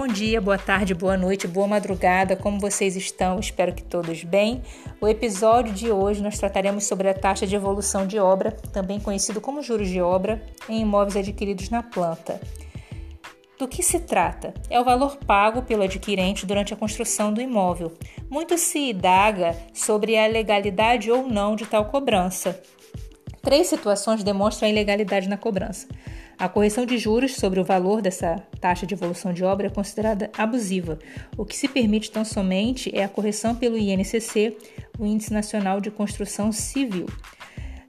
Bom dia, boa tarde, boa noite, boa madrugada, como vocês estão? Espero que todos bem. O episódio de hoje nós trataremos sobre a taxa de evolução de obra, também conhecido como juros de obra, em imóveis adquiridos na planta. Do que se trata? É o valor pago pelo adquirente durante a construção do imóvel. Muito se indaga sobre a legalidade ou não de tal cobrança. Três situações demonstram a ilegalidade na cobrança. A correção de juros sobre o valor dessa taxa de evolução de obra é considerada abusiva. O que se permite tão somente é a correção pelo INCC, o Índice Nacional de Construção Civil.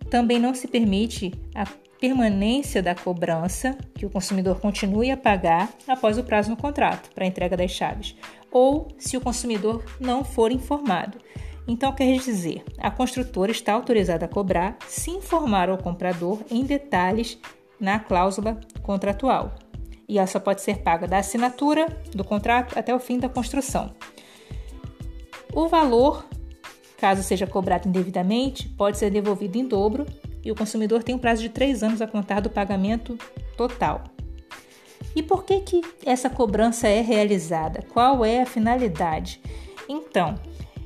Também não se permite a permanência da cobrança, que o consumidor continue a pagar após o prazo no contrato para a entrega das chaves, ou se o consumidor não for informado. Então, quer dizer, a construtora está autorizada a cobrar se informar ao comprador em detalhes na cláusula contratual. E essa pode ser paga da assinatura do contrato até o fim da construção. O valor, caso seja cobrado indevidamente, pode ser devolvido em dobro e o consumidor tem um prazo de três anos a contar do pagamento total. E por que, que essa cobrança é realizada? Qual é a finalidade? Então,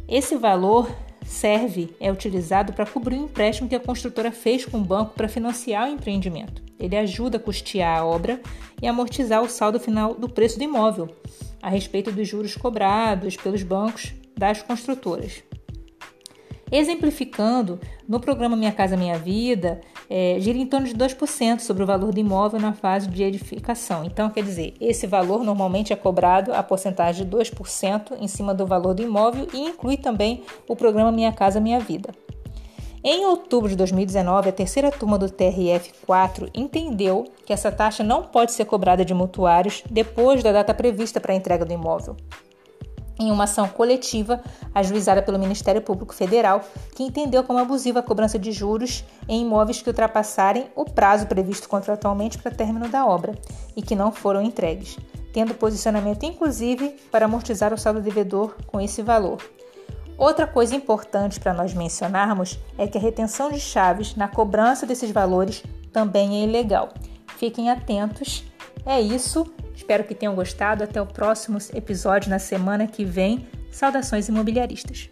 esse valor serve, é utilizado para cobrir o empréstimo que a construtora fez com o banco para financiar o empreendimento. Ele ajuda a custear a obra e amortizar o saldo final do preço do imóvel, a respeito dos juros cobrados pelos bancos das construtoras. Exemplificando, no programa Minha Casa Minha Vida, é, gira em torno de 2% sobre o valor do imóvel na fase de edificação. Então, quer dizer, esse valor normalmente é cobrado a porcentagem de 2% em cima do valor do imóvel e inclui também o programa Minha Casa Minha Vida. Em outubro de 2019, a terceira turma do TRF4 entendeu que essa taxa não pode ser cobrada de mutuários depois da data prevista para a entrega do imóvel em uma ação coletiva ajuizada pelo Ministério Público Federal, que entendeu como abusiva a cobrança de juros em imóveis que ultrapassarem o prazo previsto contratualmente para término da obra e que não foram entregues, tendo posicionamento inclusive para amortizar o saldo devedor com esse valor. Outra coisa importante para nós mencionarmos é que a retenção de chaves na cobrança desses valores também é ilegal. Fiquem atentos. É isso. Espero que tenham gostado. Até o próximo episódio na semana que vem. Saudações imobiliaristas.